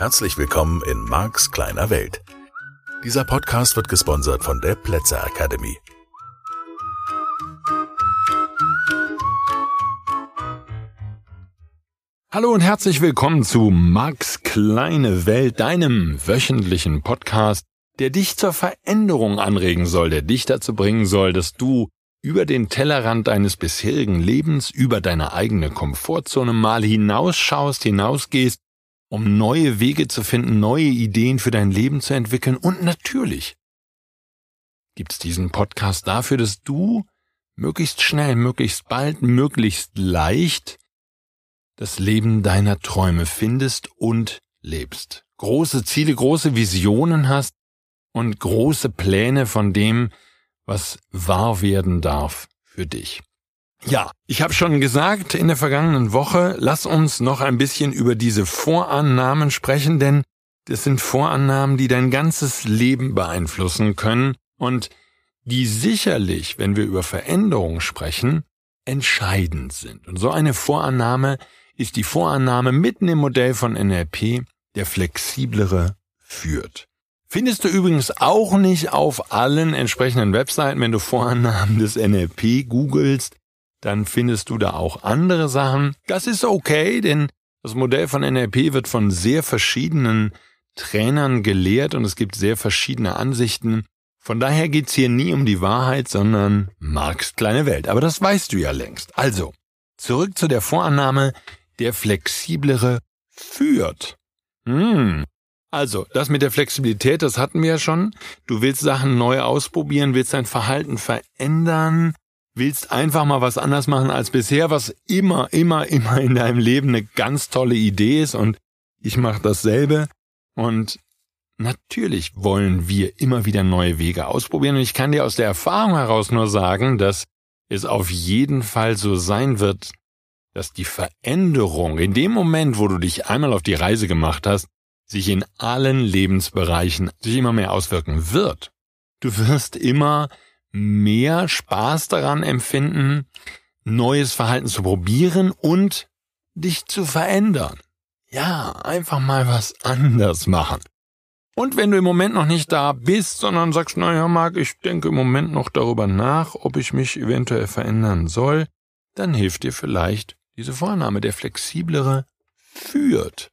Herzlich willkommen in Marks kleiner Welt. Dieser Podcast wird gesponsert von der Plätzer Academy. Hallo und herzlich willkommen zu Marks kleine Welt, deinem wöchentlichen Podcast, der dich zur Veränderung anregen soll, der dich dazu bringen soll, dass du über den Tellerrand deines bisherigen Lebens, über deine eigene Komfortzone mal hinausschaust, hinausgehst um neue Wege zu finden, neue Ideen für dein Leben zu entwickeln. Und natürlich gibt's diesen Podcast dafür, dass du möglichst schnell, möglichst bald, möglichst leicht das Leben deiner Träume findest und lebst. Große Ziele, große Visionen hast und große Pläne von dem, was wahr werden darf für dich. Ja, ich habe schon gesagt in der vergangenen Woche, lass uns noch ein bisschen über diese Vorannahmen sprechen, denn das sind Vorannahmen, die dein ganzes Leben beeinflussen können und die sicherlich, wenn wir über Veränderung sprechen, entscheidend sind. Und so eine Vorannahme ist die Vorannahme mitten im Modell von NLP, der flexiblere führt. Findest du übrigens auch nicht auf allen entsprechenden Webseiten, wenn du Vorannahmen des NLP googelst, dann findest du da auch andere Sachen. Das ist okay, denn das Modell von NLP wird von sehr verschiedenen Trainern gelehrt und es gibt sehr verschiedene Ansichten. Von daher geht's hier nie um die Wahrheit, sondern Marx kleine Welt. Aber das weißt du ja längst. Also, zurück zu der Vorannahme, der flexiblere führt. Hm. Also, das mit der Flexibilität, das hatten wir ja schon. Du willst Sachen neu ausprobieren, willst dein Verhalten verändern, willst einfach mal was anders machen als bisher, was immer, immer, immer in deinem Leben eine ganz tolle Idee ist und ich mache dasselbe und natürlich wollen wir immer wieder neue Wege ausprobieren und ich kann dir aus der Erfahrung heraus nur sagen, dass es auf jeden Fall so sein wird, dass die Veränderung in dem Moment, wo du dich einmal auf die Reise gemacht hast, sich in allen Lebensbereichen sich immer mehr auswirken wird. Du wirst immer mehr Spaß daran empfinden, neues Verhalten zu probieren und dich zu verändern. Ja, einfach mal was anders machen. Und wenn du im Moment noch nicht da bist, sondern sagst, naja, Marc, ich denke im Moment noch darüber nach, ob ich mich eventuell verändern soll, dann hilft dir vielleicht diese Vorname, der flexiblere führt.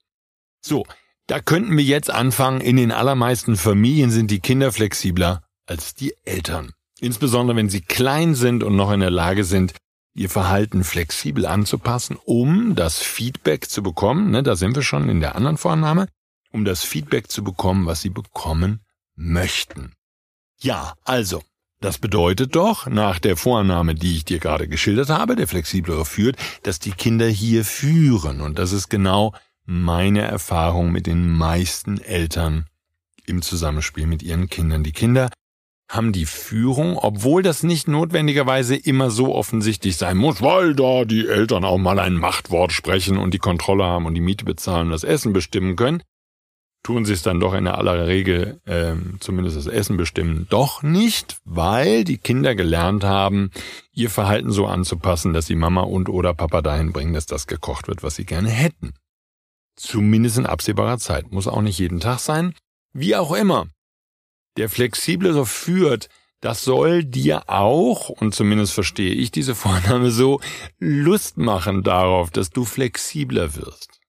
So, da könnten wir jetzt anfangen, in den allermeisten Familien sind die Kinder flexibler als die Eltern. Insbesondere wenn sie klein sind und noch in der Lage sind, ihr Verhalten flexibel anzupassen, um das Feedback zu bekommen, ne, da sind wir schon in der anderen Vornahme, um das Feedback zu bekommen, was sie bekommen möchten. Ja, also, das bedeutet doch, nach der Vornahme, die ich dir gerade geschildert habe, der flexiblere führt, dass die Kinder hier führen. Und das ist genau meine Erfahrung mit den meisten Eltern im Zusammenspiel mit ihren Kindern. Die Kinder haben die Führung, obwohl das nicht notwendigerweise immer so offensichtlich sein muss, weil da die Eltern auch mal ein Machtwort sprechen und die Kontrolle haben und die Miete bezahlen und das Essen bestimmen können, tun sie es dann doch in aller Regel, äh, zumindest das Essen bestimmen, doch nicht, weil die Kinder gelernt haben, ihr Verhalten so anzupassen, dass sie Mama und oder Papa dahin bringen, dass das gekocht wird, was sie gerne hätten. Zumindest in absehbarer Zeit. Muss auch nicht jeden Tag sein. Wie auch immer der flexiblere führt, das soll dir auch, und zumindest verstehe ich diese Vorname so, Lust machen darauf, dass du flexibler wirst.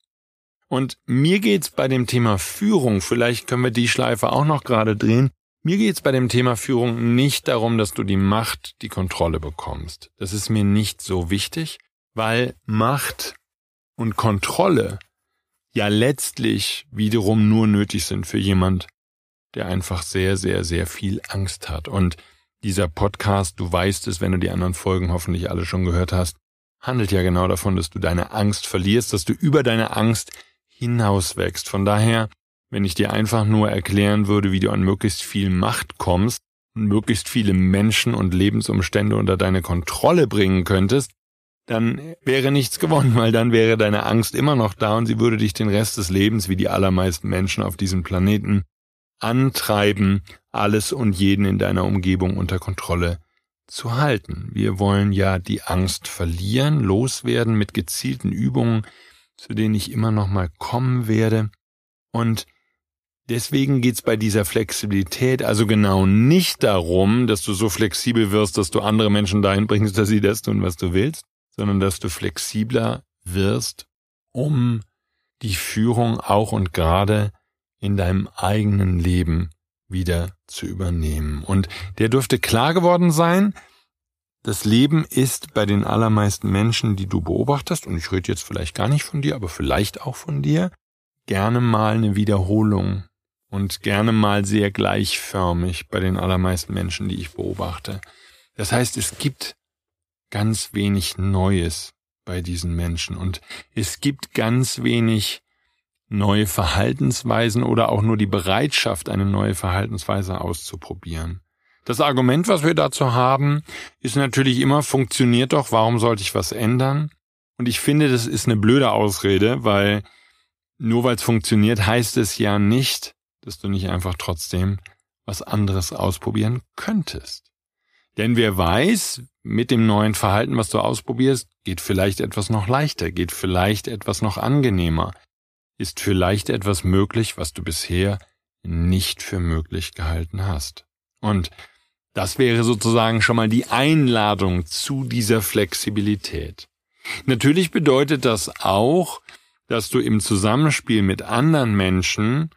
Und mir geht's bei dem Thema Führung, vielleicht können wir die Schleife auch noch gerade drehen, mir geht's bei dem Thema Führung nicht darum, dass du die Macht, die Kontrolle bekommst. Das ist mir nicht so wichtig, weil Macht und Kontrolle ja letztlich wiederum nur nötig sind für jemand, der einfach sehr, sehr, sehr viel Angst hat. Und dieser Podcast, du weißt es, wenn du die anderen Folgen hoffentlich alle schon gehört hast, handelt ja genau davon, dass du deine Angst verlierst, dass du über deine Angst hinauswächst. Von daher, wenn ich dir einfach nur erklären würde, wie du an möglichst viel Macht kommst und möglichst viele Menschen und Lebensumstände unter deine Kontrolle bringen könntest, dann wäre nichts gewonnen, weil dann wäre deine Angst immer noch da und sie würde dich den Rest des Lebens, wie die allermeisten Menschen auf diesem Planeten, antreiben, alles und jeden in deiner Umgebung unter Kontrolle zu halten. Wir wollen ja die Angst verlieren, loswerden mit gezielten Übungen, zu denen ich immer noch mal kommen werde. Und deswegen geht's bei dieser Flexibilität also genau nicht darum, dass du so flexibel wirst, dass du andere Menschen dahin bringst, dass sie das tun, was du willst, sondern dass du flexibler wirst, um die Führung auch und gerade in deinem eigenen Leben wieder zu übernehmen. Und der dürfte klar geworden sein, das Leben ist bei den allermeisten Menschen, die du beobachtest, und ich rede jetzt vielleicht gar nicht von dir, aber vielleicht auch von dir, gerne mal eine Wiederholung und gerne mal sehr gleichförmig bei den allermeisten Menschen, die ich beobachte. Das heißt, es gibt ganz wenig Neues bei diesen Menschen und es gibt ganz wenig neue Verhaltensweisen oder auch nur die Bereitschaft, eine neue Verhaltensweise auszuprobieren. Das Argument, was wir dazu haben, ist natürlich immer, funktioniert doch, warum sollte ich was ändern? Und ich finde, das ist eine blöde Ausrede, weil nur weil es funktioniert, heißt es ja nicht, dass du nicht einfach trotzdem was anderes ausprobieren könntest. Denn wer weiß, mit dem neuen Verhalten, was du ausprobierst, geht vielleicht etwas noch leichter, geht vielleicht etwas noch angenehmer, ist vielleicht etwas möglich, was du bisher nicht für möglich gehalten hast. Und das wäre sozusagen schon mal die Einladung zu dieser Flexibilität. Natürlich bedeutet das auch, dass du im Zusammenspiel mit anderen Menschen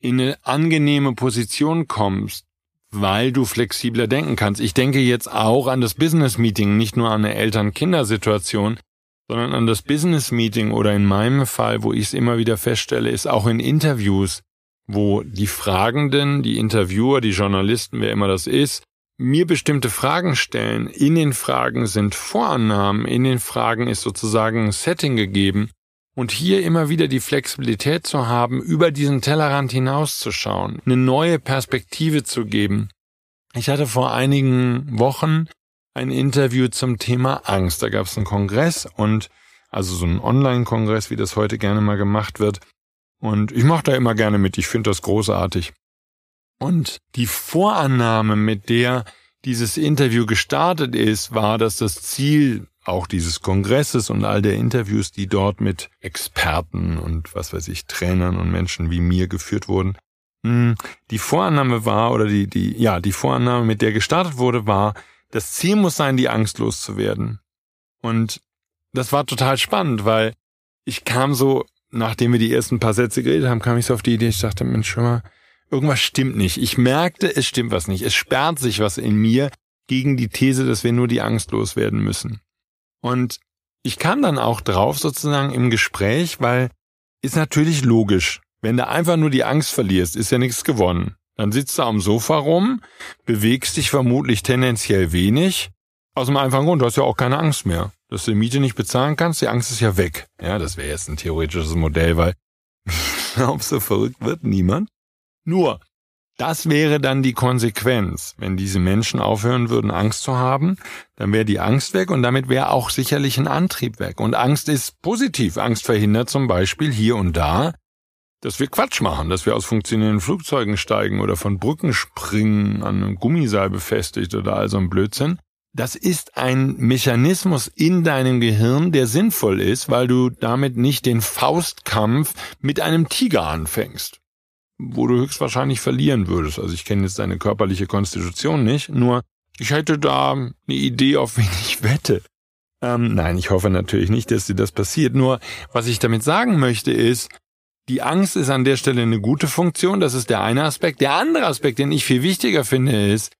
in eine angenehme Position kommst, weil du flexibler denken kannst. Ich denke jetzt auch an das Business Meeting, nicht nur an eine Eltern-Kinder-Situation, sondern an das Business Meeting oder in meinem Fall, wo ich es immer wieder feststelle, ist auch in Interviews, wo die Fragenden, die Interviewer, die Journalisten, wer immer das ist, mir bestimmte Fragen stellen. In den Fragen sind Vorannahmen, in den Fragen ist sozusagen ein Setting gegeben. Und hier immer wieder die Flexibilität zu haben, über diesen Tellerrand hinauszuschauen, eine neue Perspektive zu geben. Ich hatte vor einigen Wochen ein Interview zum Thema Angst. Da gab es einen Kongress und also so einen Online-Kongress, wie das heute gerne mal gemacht wird. Und ich mache da immer gerne mit. Ich finde das großartig. Und die Vorannahme, mit der dieses Interview gestartet ist, war, dass das Ziel auch dieses Kongresses und all der Interviews, die dort mit Experten und was weiß ich, Trainern und Menschen wie mir geführt wurden, hm, die Vorannahme war, oder die, die, ja, die Vorannahme, mit der gestartet wurde, war, das Ziel muss sein, die Angst loszuwerden. Und das war total spannend, weil ich kam so, nachdem wir die ersten paar Sätze geredet haben, kam ich so auf die Idee, ich dachte, Mensch, schon mal, irgendwas stimmt nicht. Ich merkte, es stimmt was nicht. Es sperrt sich was in mir gegen die These, dass wir nur die Angst loswerden müssen. Und ich kam dann auch drauf sozusagen im Gespräch, weil ist natürlich logisch. Wenn du einfach nur die Angst verlierst, ist ja nichts gewonnen. Dann sitzt du am Sofa rum, bewegst dich vermutlich tendenziell wenig. Aus dem einfachen Grund, du hast ja auch keine Angst mehr. Dass du die Miete nicht bezahlen kannst, die Angst ist ja weg. Ja, das wäre jetzt ein theoretisches Modell, weil glaube, so verrückt wird niemand. Nur, das wäre dann die Konsequenz. Wenn diese Menschen aufhören würden, Angst zu haben, dann wäre die Angst weg und damit wäre auch sicherlich ein Antrieb weg. Und Angst ist positiv. Angst verhindert zum Beispiel hier und da dass wir Quatsch machen, dass wir aus funktionierenden Flugzeugen steigen oder von Brücken springen, an einem Gummiseil befestigt oder all so ein Blödsinn. Das ist ein Mechanismus in deinem Gehirn, der sinnvoll ist, weil du damit nicht den Faustkampf mit einem Tiger anfängst, wo du höchstwahrscheinlich verlieren würdest. Also ich kenne jetzt deine körperliche Konstitution nicht, nur ich hätte da eine Idee, auf wen ich wette. Ähm, nein, ich hoffe natürlich nicht, dass dir das passiert. Nur was ich damit sagen möchte ist, die Angst ist an der Stelle eine gute Funktion, das ist der eine Aspekt. Der andere Aspekt, den ich viel wichtiger finde, ist,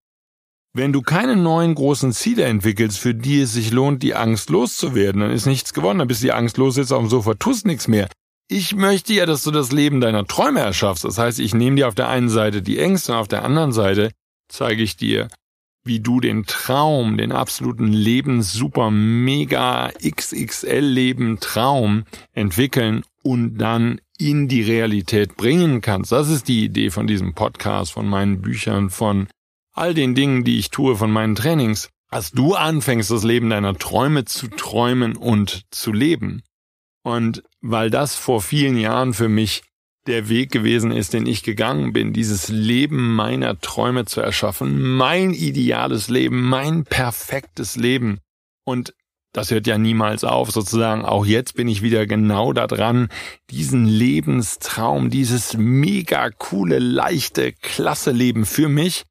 wenn du keine neuen großen Ziele entwickelst, für die es sich lohnt, die Angst loszuwerden, dann ist nichts gewonnen, dann bist du die Angst los, sitzt auf dem Sofa, tust nichts mehr. Ich möchte ja, dass du das Leben deiner Träume erschaffst. Das heißt, ich nehme dir auf der einen Seite die Ängste und auf der anderen Seite zeige ich dir, wie du den Traum, den absoluten Lebens super mega XXL Leben Traum entwickeln und dann in die Realität bringen kannst. Das ist die Idee von diesem Podcast, von meinen Büchern, von all den Dingen, die ich tue, von meinen Trainings. Als du anfängst, das Leben deiner Träume zu träumen und zu leben. Und weil das vor vielen Jahren für mich der Weg gewesen ist, den ich gegangen bin, dieses Leben meiner Träume zu erschaffen, mein ideales Leben, mein perfektes Leben. Und das hört ja niemals auf, sozusagen. Auch jetzt bin ich wieder genau da dran, diesen Lebenstraum, dieses mega coole, leichte, klasse Leben für mich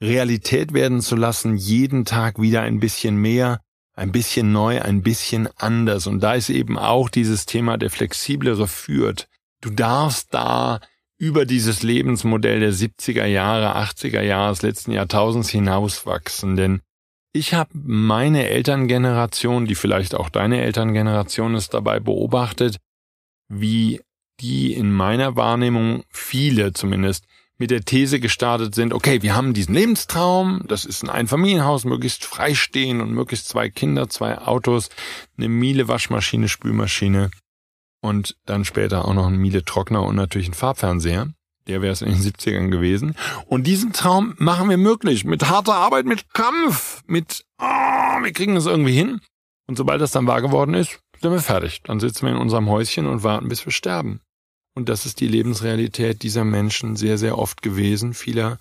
Realität werden zu lassen, jeden Tag wieder ein bisschen mehr, ein bisschen neu, ein bisschen anders. Und da ist eben auch dieses Thema der flexiblere führt. Du darfst da über dieses Lebensmodell der 70er Jahre, 80er Jahre des letzten Jahrtausends hinauswachsen. Denn ich habe meine Elterngeneration, die vielleicht auch deine Elterngeneration ist, dabei beobachtet, wie die in meiner Wahrnehmung viele zumindest mit der These gestartet sind, okay, wir haben diesen Lebenstraum, das ist ein Einfamilienhaus, möglichst freistehen und möglichst zwei Kinder, zwei Autos, eine Miele Waschmaschine, Spülmaschine und dann später auch noch ein Miele Trockner und natürlich ein Farbfernseher. Der wäre es in den 70ern gewesen. Und diesen Traum machen wir möglich. Mit harter Arbeit, mit Kampf, mit, oh, wir kriegen es irgendwie hin. Und sobald das dann wahr geworden ist, sind wir fertig. Dann sitzen wir in unserem Häuschen und warten, bis wir sterben. Und das ist die Lebensrealität dieser Menschen sehr, sehr oft gewesen. Vieler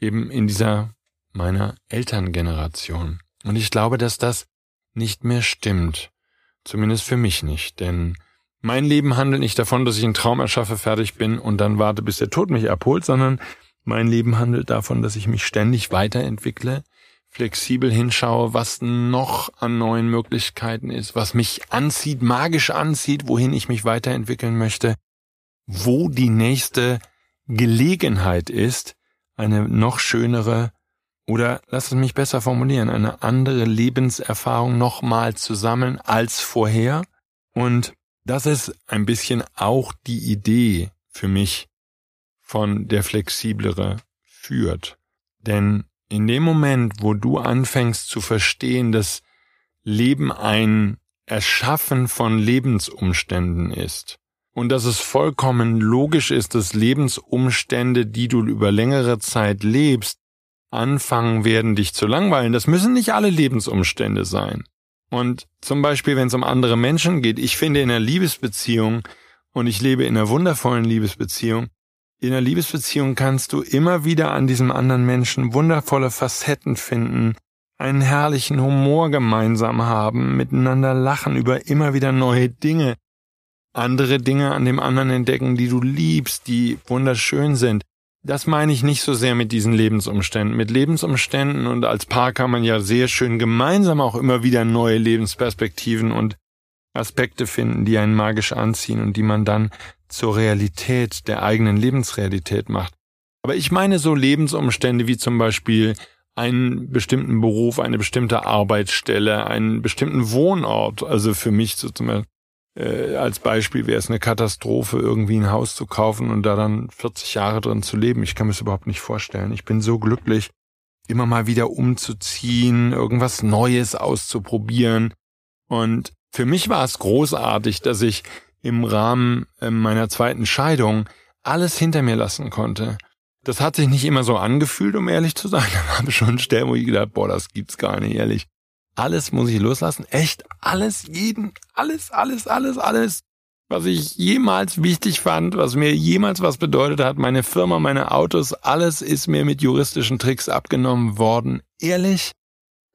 eben in dieser meiner Elterngeneration. Und ich glaube, dass das nicht mehr stimmt. Zumindest für mich nicht. Denn mein Leben handelt nicht davon, dass ich einen Traum erschaffe, fertig bin und dann warte, bis der Tod mich abholt, sondern mein Leben handelt davon, dass ich mich ständig weiterentwickle, flexibel hinschaue, was noch an neuen Möglichkeiten ist, was mich anzieht, magisch anzieht, wohin ich mich weiterentwickeln möchte, wo die nächste Gelegenheit ist, eine noch schönere oder lass es mich besser formulieren, eine andere Lebenserfahrung nochmal zu sammeln als vorher. Und das ist ein bisschen auch die Idee für mich von der flexiblere führt. Denn in dem Moment, wo du anfängst zu verstehen, dass Leben ein Erschaffen von Lebensumständen ist und dass es vollkommen logisch ist, dass Lebensumstände, die du über längere Zeit lebst, anfangen werden, dich zu langweilen. Das müssen nicht alle Lebensumstände sein. Und zum Beispiel, wenn es um andere Menschen geht, ich finde in einer Liebesbeziehung, und ich lebe in einer wundervollen Liebesbeziehung, in einer Liebesbeziehung kannst du immer wieder an diesem anderen Menschen wundervolle Facetten finden, einen herrlichen Humor gemeinsam haben, miteinander lachen über immer wieder neue Dinge, andere Dinge an dem anderen entdecken, die du liebst, die wunderschön sind. Das meine ich nicht so sehr mit diesen Lebensumständen. Mit Lebensumständen und als Paar kann man ja sehr schön gemeinsam auch immer wieder neue Lebensperspektiven und Aspekte finden, die einen magisch anziehen und die man dann zur Realität der eigenen Lebensrealität macht. Aber ich meine so Lebensumstände wie zum Beispiel einen bestimmten Beruf, eine bestimmte Arbeitsstelle, einen bestimmten Wohnort. Also für mich so zum Beispiel äh, als Beispiel wäre es eine Katastrophe, irgendwie ein Haus zu kaufen und da dann 40 Jahre drin zu leben. Ich kann mir das überhaupt nicht vorstellen. Ich bin so glücklich, immer mal wieder umzuziehen, irgendwas Neues auszuprobieren. Und für mich war es großartig, dass ich im Rahmen äh, meiner zweiten Scheidung alles hinter mir lassen konnte. Das hat sich nicht immer so angefühlt, um ehrlich zu sein. Da waren schon Stellen, wo ich gedacht, boah, das gibt's gar nicht, ehrlich. Alles muss ich loslassen. Echt alles, jeden, alles, alles, alles, alles, was ich jemals wichtig fand, was mir jemals was bedeutet hat, meine Firma, meine Autos, alles ist mir mit juristischen Tricks abgenommen worden. Ehrlich,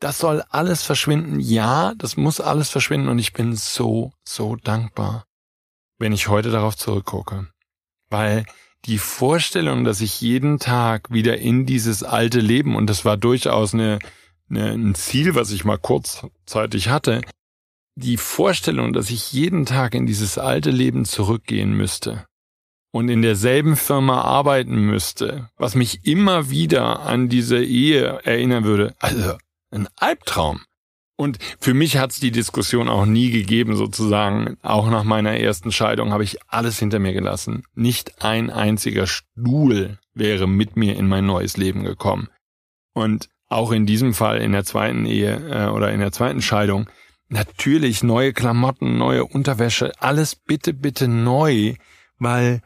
das soll alles verschwinden. Ja, das muss alles verschwinden und ich bin so, so dankbar, wenn ich heute darauf zurückgucke. Weil die Vorstellung, dass ich jeden Tag wieder in dieses alte Leben, und das war durchaus eine Ne, ein Ziel, was ich mal kurzzeitig hatte, die Vorstellung, dass ich jeden Tag in dieses alte Leben zurückgehen müsste und in derselben Firma arbeiten müsste, was mich immer wieder an diese Ehe erinnern würde. Also ein Albtraum. Und für mich hat es die Diskussion auch nie gegeben, sozusagen. Auch nach meiner ersten Scheidung habe ich alles hinter mir gelassen. Nicht ein einziger Stuhl wäre mit mir in mein neues Leben gekommen. Und auch in diesem Fall in der zweiten Ehe äh, oder in der zweiten Scheidung, natürlich neue Klamotten, neue Unterwäsche, alles bitte, bitte neu, weil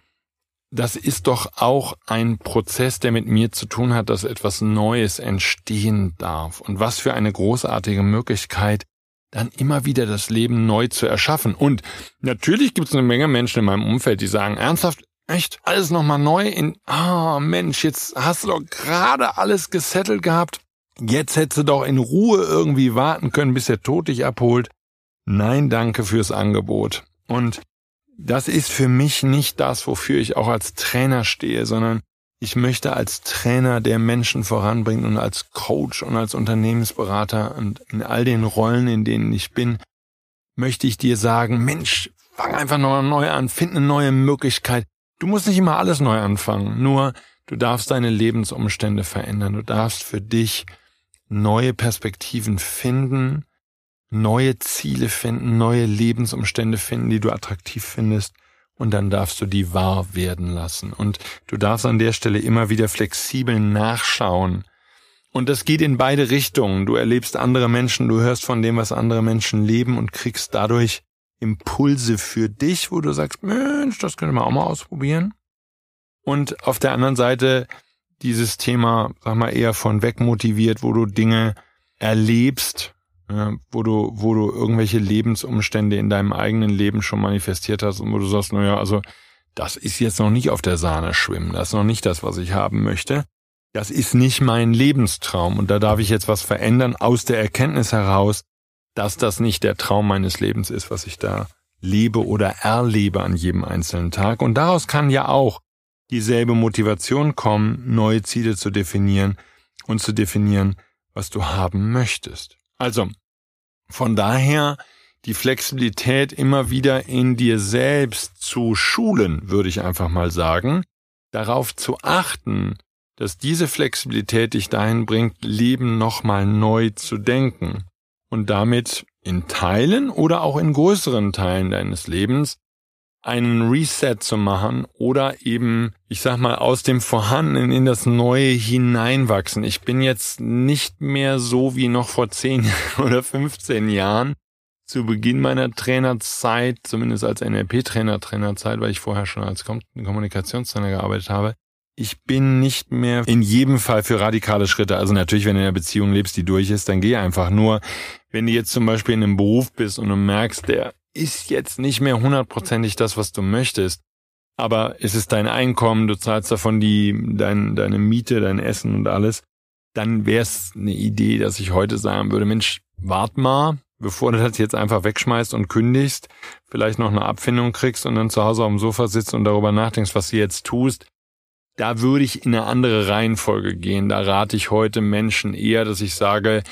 das ist doch auch ein Prozess, der mit mir zu tun hat, dass etwas Neues entstehen darf. Und was für eine großartige Möglichkeit, dann immer wieder das Leben neu zu erschaffen. Und natürlich gibt es eine Menge Menschen in meinem Umfeld, die sagen, ernsthaft, echt, alles nochmal neu in, ah oh Mensch, jetzt hast du doch gerade alles gesettelt gehabt. Jetzt hättest du doch in Ruhe irgendwie warten können, bis der Tod dich abholt. Nein, danke fürs Angebot. Und das ist für mich nicht das, wofür ich auch als Trainer stehe, sondern ich möchte als Trainer, der Menschen voranbringt und als Coach und als Unternehmensberater und in all den Rollen, in denen ich bin, möchte ich dir sagen, Mensch, fang einfach noch neu an, find eine neue Möglichkeit. Du musst nicht immer alles neu anfangen, nur du darfst deine Lebensumstände verändern, du darfst für dich neue Perspektiven finden, neue Ziele finden, neue Lebensumstände finden, die du attraktiv findest, und dann darfst du die wahr werden lassen. Und du darfst an der Stelle immer wieder flexibel nachschauen. Und das geht in beide Richtungen. Du erlebst andere Menschen, du hörst von dem, was andere Menschen leben und kriegst dadurch Impulse für dich, wo du sagst, Mensch, das könnte man auch mal ausprobieren. Und auf der anderen Seite dieses Thema, sag mal, eher von weg motiviert, wo du Dinge erlebst, ja, wo du, wo du irgendwelche Lebensumstände in deinem eigenen Leben schon manifestiert hast und wo du sagst, naja, also das ist jetzt noch nicht auf der Sahne schwimmen, das ist noch nicht das, was ich haben möchte. Das ist nicht mein Lebenstraum und da darf ich jetzt was verändern aus der Erkenntnis heraus, dass das nicht der Traum meines Lebens ist, was ich da lebe oder erlebe an jedem einzelnen Tag. Und daraus kann ja auch dieselbe Motivation kommen, neue Ziele zu definieren und zu definieren, was du haben möchtest. Also, von daher die Flexibilität immer wieder in dir selbst zu schulen, würde ich einfach mal sagen, darauf zu achten, dass diese Flexibilität dich dahin bringt, Leben nochmal neu zu denken und damit in Teilen oder auch in größeren Teilen deines Lebens einen Reset zu machen oder eben, ich sag mal, aus dem Vorhandenen in das Neue hineinwachsen. Ich bin jetzt nicht mehr so wie noch vor 10 oder 15 Jahren zu Beginn meiner Trainerzeit, zumindest als NLP-Trainer, Trainerzeit, weil ich vorher schon als Kommunikationstrainer gearbeitet habe. Ich bin nicht mehr in jedem Fall für radikale Schritte. Also natürlich, wenn du in einer Beziehung lebst, die durch ist, dann geh einfach. Nur, wenn du jetzt zum Beispiel in einem Beruf bist und du merkst, der ist jetzt nicht mehr hundertprozentig das, was du möchtest. Aber es ist dein Einkommen, du zahlst davon die, dein, deine Miete, dein Essen und alles. Dann wäre es eine Idee, dass ich heute sagen würde, Mensch, wart mal, bevor du das jetzt einfach wegschmeißt und kündigst, vielleicht noch eine Abfindung kriegst und dann zu Hause auf dem Sofa sitzt und darüber nachdenkst, was du jetzt tust. Da würde ich in eine andere Reihenfolge gehen. Da rate ich heute Menschen eher, dass ich sage,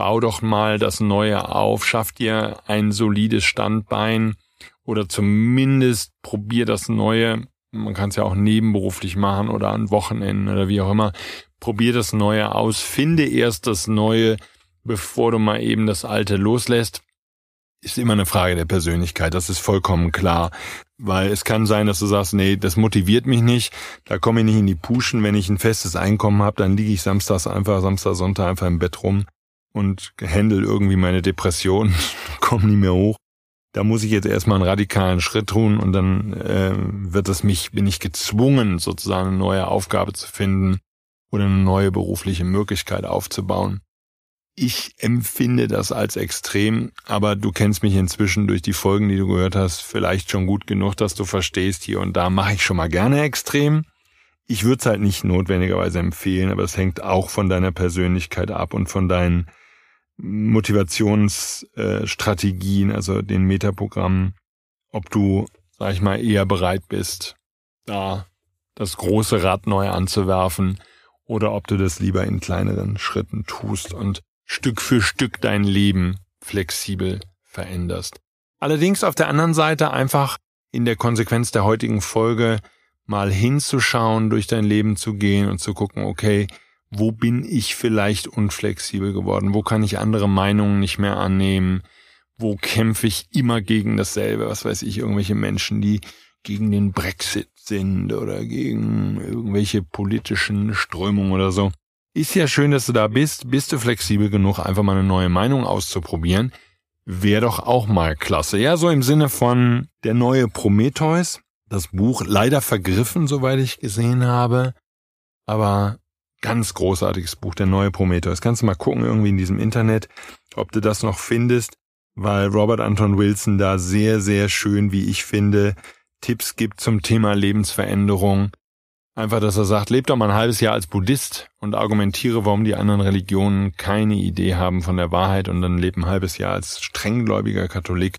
bau doch mal das Neue auf, schaff dir ein solides Standbein oder zumindest probier das Neue. Man kann es ja auch nebenberuflich machen oder an Wochenenden oder wie auch immer. Probier das Neue aus, finde erst das Neue, bevor du mal eben das Alte loslässt. Ist immer eine Frage der Persönlichkeit, das ist vollkommen klar. Weil es kann sein, dass du sagst, nee, das motiviert mich nicht, da komme ich nicht in die Puschen. Wenn ich ein festes Einkommen habe, dann liege ich samstags einfach, Samstag, Sonntag einfach im Bett rum und handle irgendwie meine Depression, komme nie mehr hoch. Da muss ich jetzt erstmal einen radikalen Schritt tun und dann äh, wird es mich, bin ich gezwungen, sozusagen eine neue Aufgabe zu finden oder eine neue berufliche Möglichkeit aufzubauen. Ich empfinde das als extrem, aber du kennst mich inzwischen durch die Folgen, die du gehört hast, vielleicht schon gut genug, dass du verstehst, hier und da mache ich schon mal gerne extrem. Ich würde es halt nicht notwendigerweise empfehlen, aber es hängt auch von deiner Persönlichkeit ab und von deinen Motivationsstrategien, also den Metaprogrammen, ob du, sag ich mal, eher bereit bist, da das große Rad neu anzuwerfen oder ob du das lieber in kleineren Schritten tust und Stück für Stück dein Leben flexibel veränderst. Allerdings auf der anderen Seite einfach in der Konsequenz der heutigen Folge mal hinzuschauen, durch dein Leben zu gehen und zu gucken, okay, wo bin ich vielleicht unflexibel geworden, wo kann ich andere Meinungen nicht mehr annehmen, wo kämpfe ich immer gegen dasselbe, was weiß ich, irgendwelche Menschen, die gegen den Brexit sind oder gegen irgendwelche politischen Strömungen oder so. Ist ja schön, dass du da bist. Bist du flexibel genug, einfach mal eine neue Meinung auszuprobieren? Wäre doch auch mal klasse. Ja, so im Sinne von der neue Prometheus. Das Buch leider vergriffen, soweit ich gesehen habe. Aber Ganz großartiges Buch, der neue Prometheus. Kannst du mal gucken irgendwie in diesem Internet, ob du das noch findest, weil Robert Anton Wilson da sehr, sehr schön, wie ich finde, Tipps gibt zum Thema Lebensveränderung. Einfach, dass er sagt, leb doch mal ein halbes Jahr als Buddhist und argumentiere, warum die anderen Religionen keine Idee haben von der Wahrheit und dann leb ein halbes Jahr als strenggläubiger Katholik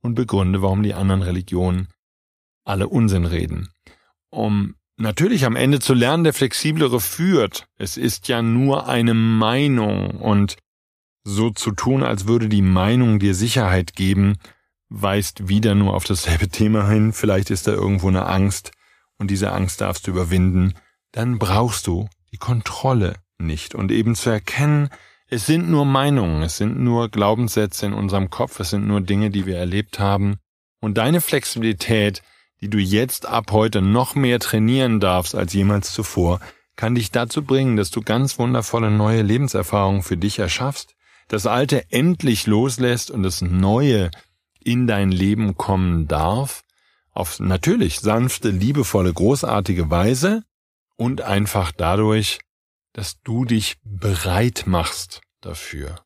und begründe, warum die anderen Religionen alle Unsinn reden. Um natürlich am Ende zu lernen, der Flexiblere führt. Es ist ja nur eine Meinung und so zu tun, als würde die Meinung dir Sicherheit geben, weist wieder nur auf dasselbe Thema hin. Vielleicht ist da irgendwo eine Angst und diese Angst darfst du überwinden. Dann brauchst du die Kontrolle nicht und eben zu erkennen, es sind nur Meinungen, es sind nur Glaubenssätze in unserem Kopf, es sind nur Dinge, die wir erlebt haben. Und deine Flexibilität, die du jetzt ab heute noch mehr trainieren darfst als jemals zuvor, kann dich dazu bringen, dass du ganz wundervolle neue Lebenserfahrungen für dich erschaffst, das Alte endlich loslässt und das Neue in dein Leben kommen darf, auf natürlich sanfte, liebevolle, großartige Weise und einfach dadurch, dass du dich bereit machst dafür.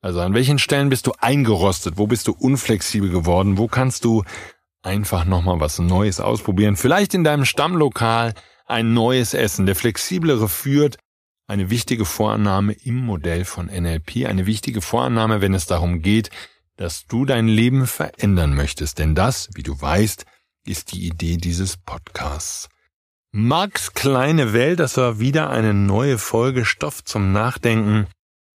Also an welchen Stellen bist du eingerostet? Wo bist du unflexibel geworden? Wo kannst du einfach nochmal was Neues ausprobieren? Vielleicht in deinem Stammlokal ein neues Essen. Der flexiblere führt eine wichtige Vorannahme im Modell von NLP, eine wichtige Vorannahme, wenn es darum geht, dass du dein Leben verändern möchtest. Denn das, wie du weißt, ist die Idee dieses Podcasts. Max kleine Welt, das war wieder eine neue Folge Stoff zum Nachdenken.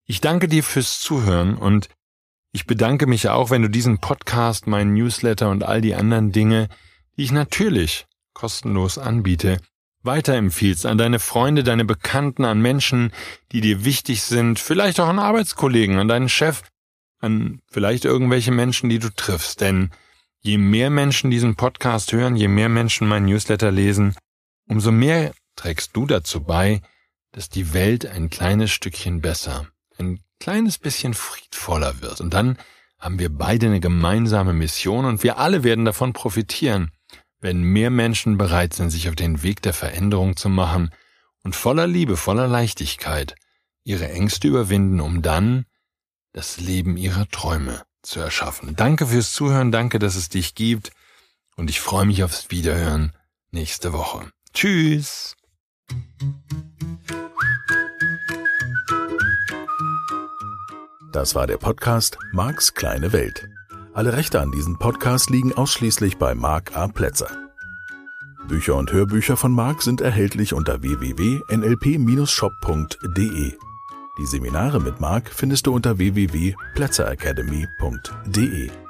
Ich danke dir fürs Zuhören und ich bedanke mich auch, wenn du diesen Podcast, meinen Newsletter und all die anderen Dinge, die ich natürlich kostenlos anbiete, weiterempfiehlst an deine Freunde, deine Bekannten, an Menschen, die dir wichtig sind, vielleicht auch an Arbeitskollegen, an deinen Chef, an vielleicht irgendwelche Menschen, die du triffst. Denn je mehr Menschen diesen Podcast hören, je mehr Menschen meinen Newsletter lesen, umso mehr trägst du dazu bei, dass die Welt ein kleines Stückchen besser, ein kleines bisschen friedvoller wird. Und dann haben wir beide eine gemeinsame Mission und wir alle werden davon profitieren wenn mehr Menschen bereit sind, sich auf den Weg der Veränderung zu machen und voller Liebe, voller Leichtigkeit ihre Ängste überwinden, um dann das Leben ihrer Träume zu erschaffen. Danke fürs Zuhören, danke, dass es dich gibt und ich freue mich aufs Wiederhören nächste Woche. Tschüss! Das war der Podcast Marks kleine Welt. Alle Rechte an diesem Podcast liegen ausschließlich bei Mark A. Plätzer. Bücher und Hörbücher von Mark sind erhältlich unter www.nlp-shop.de. Die Seminare mit Mark findest du unter www.plätzeracademy.de.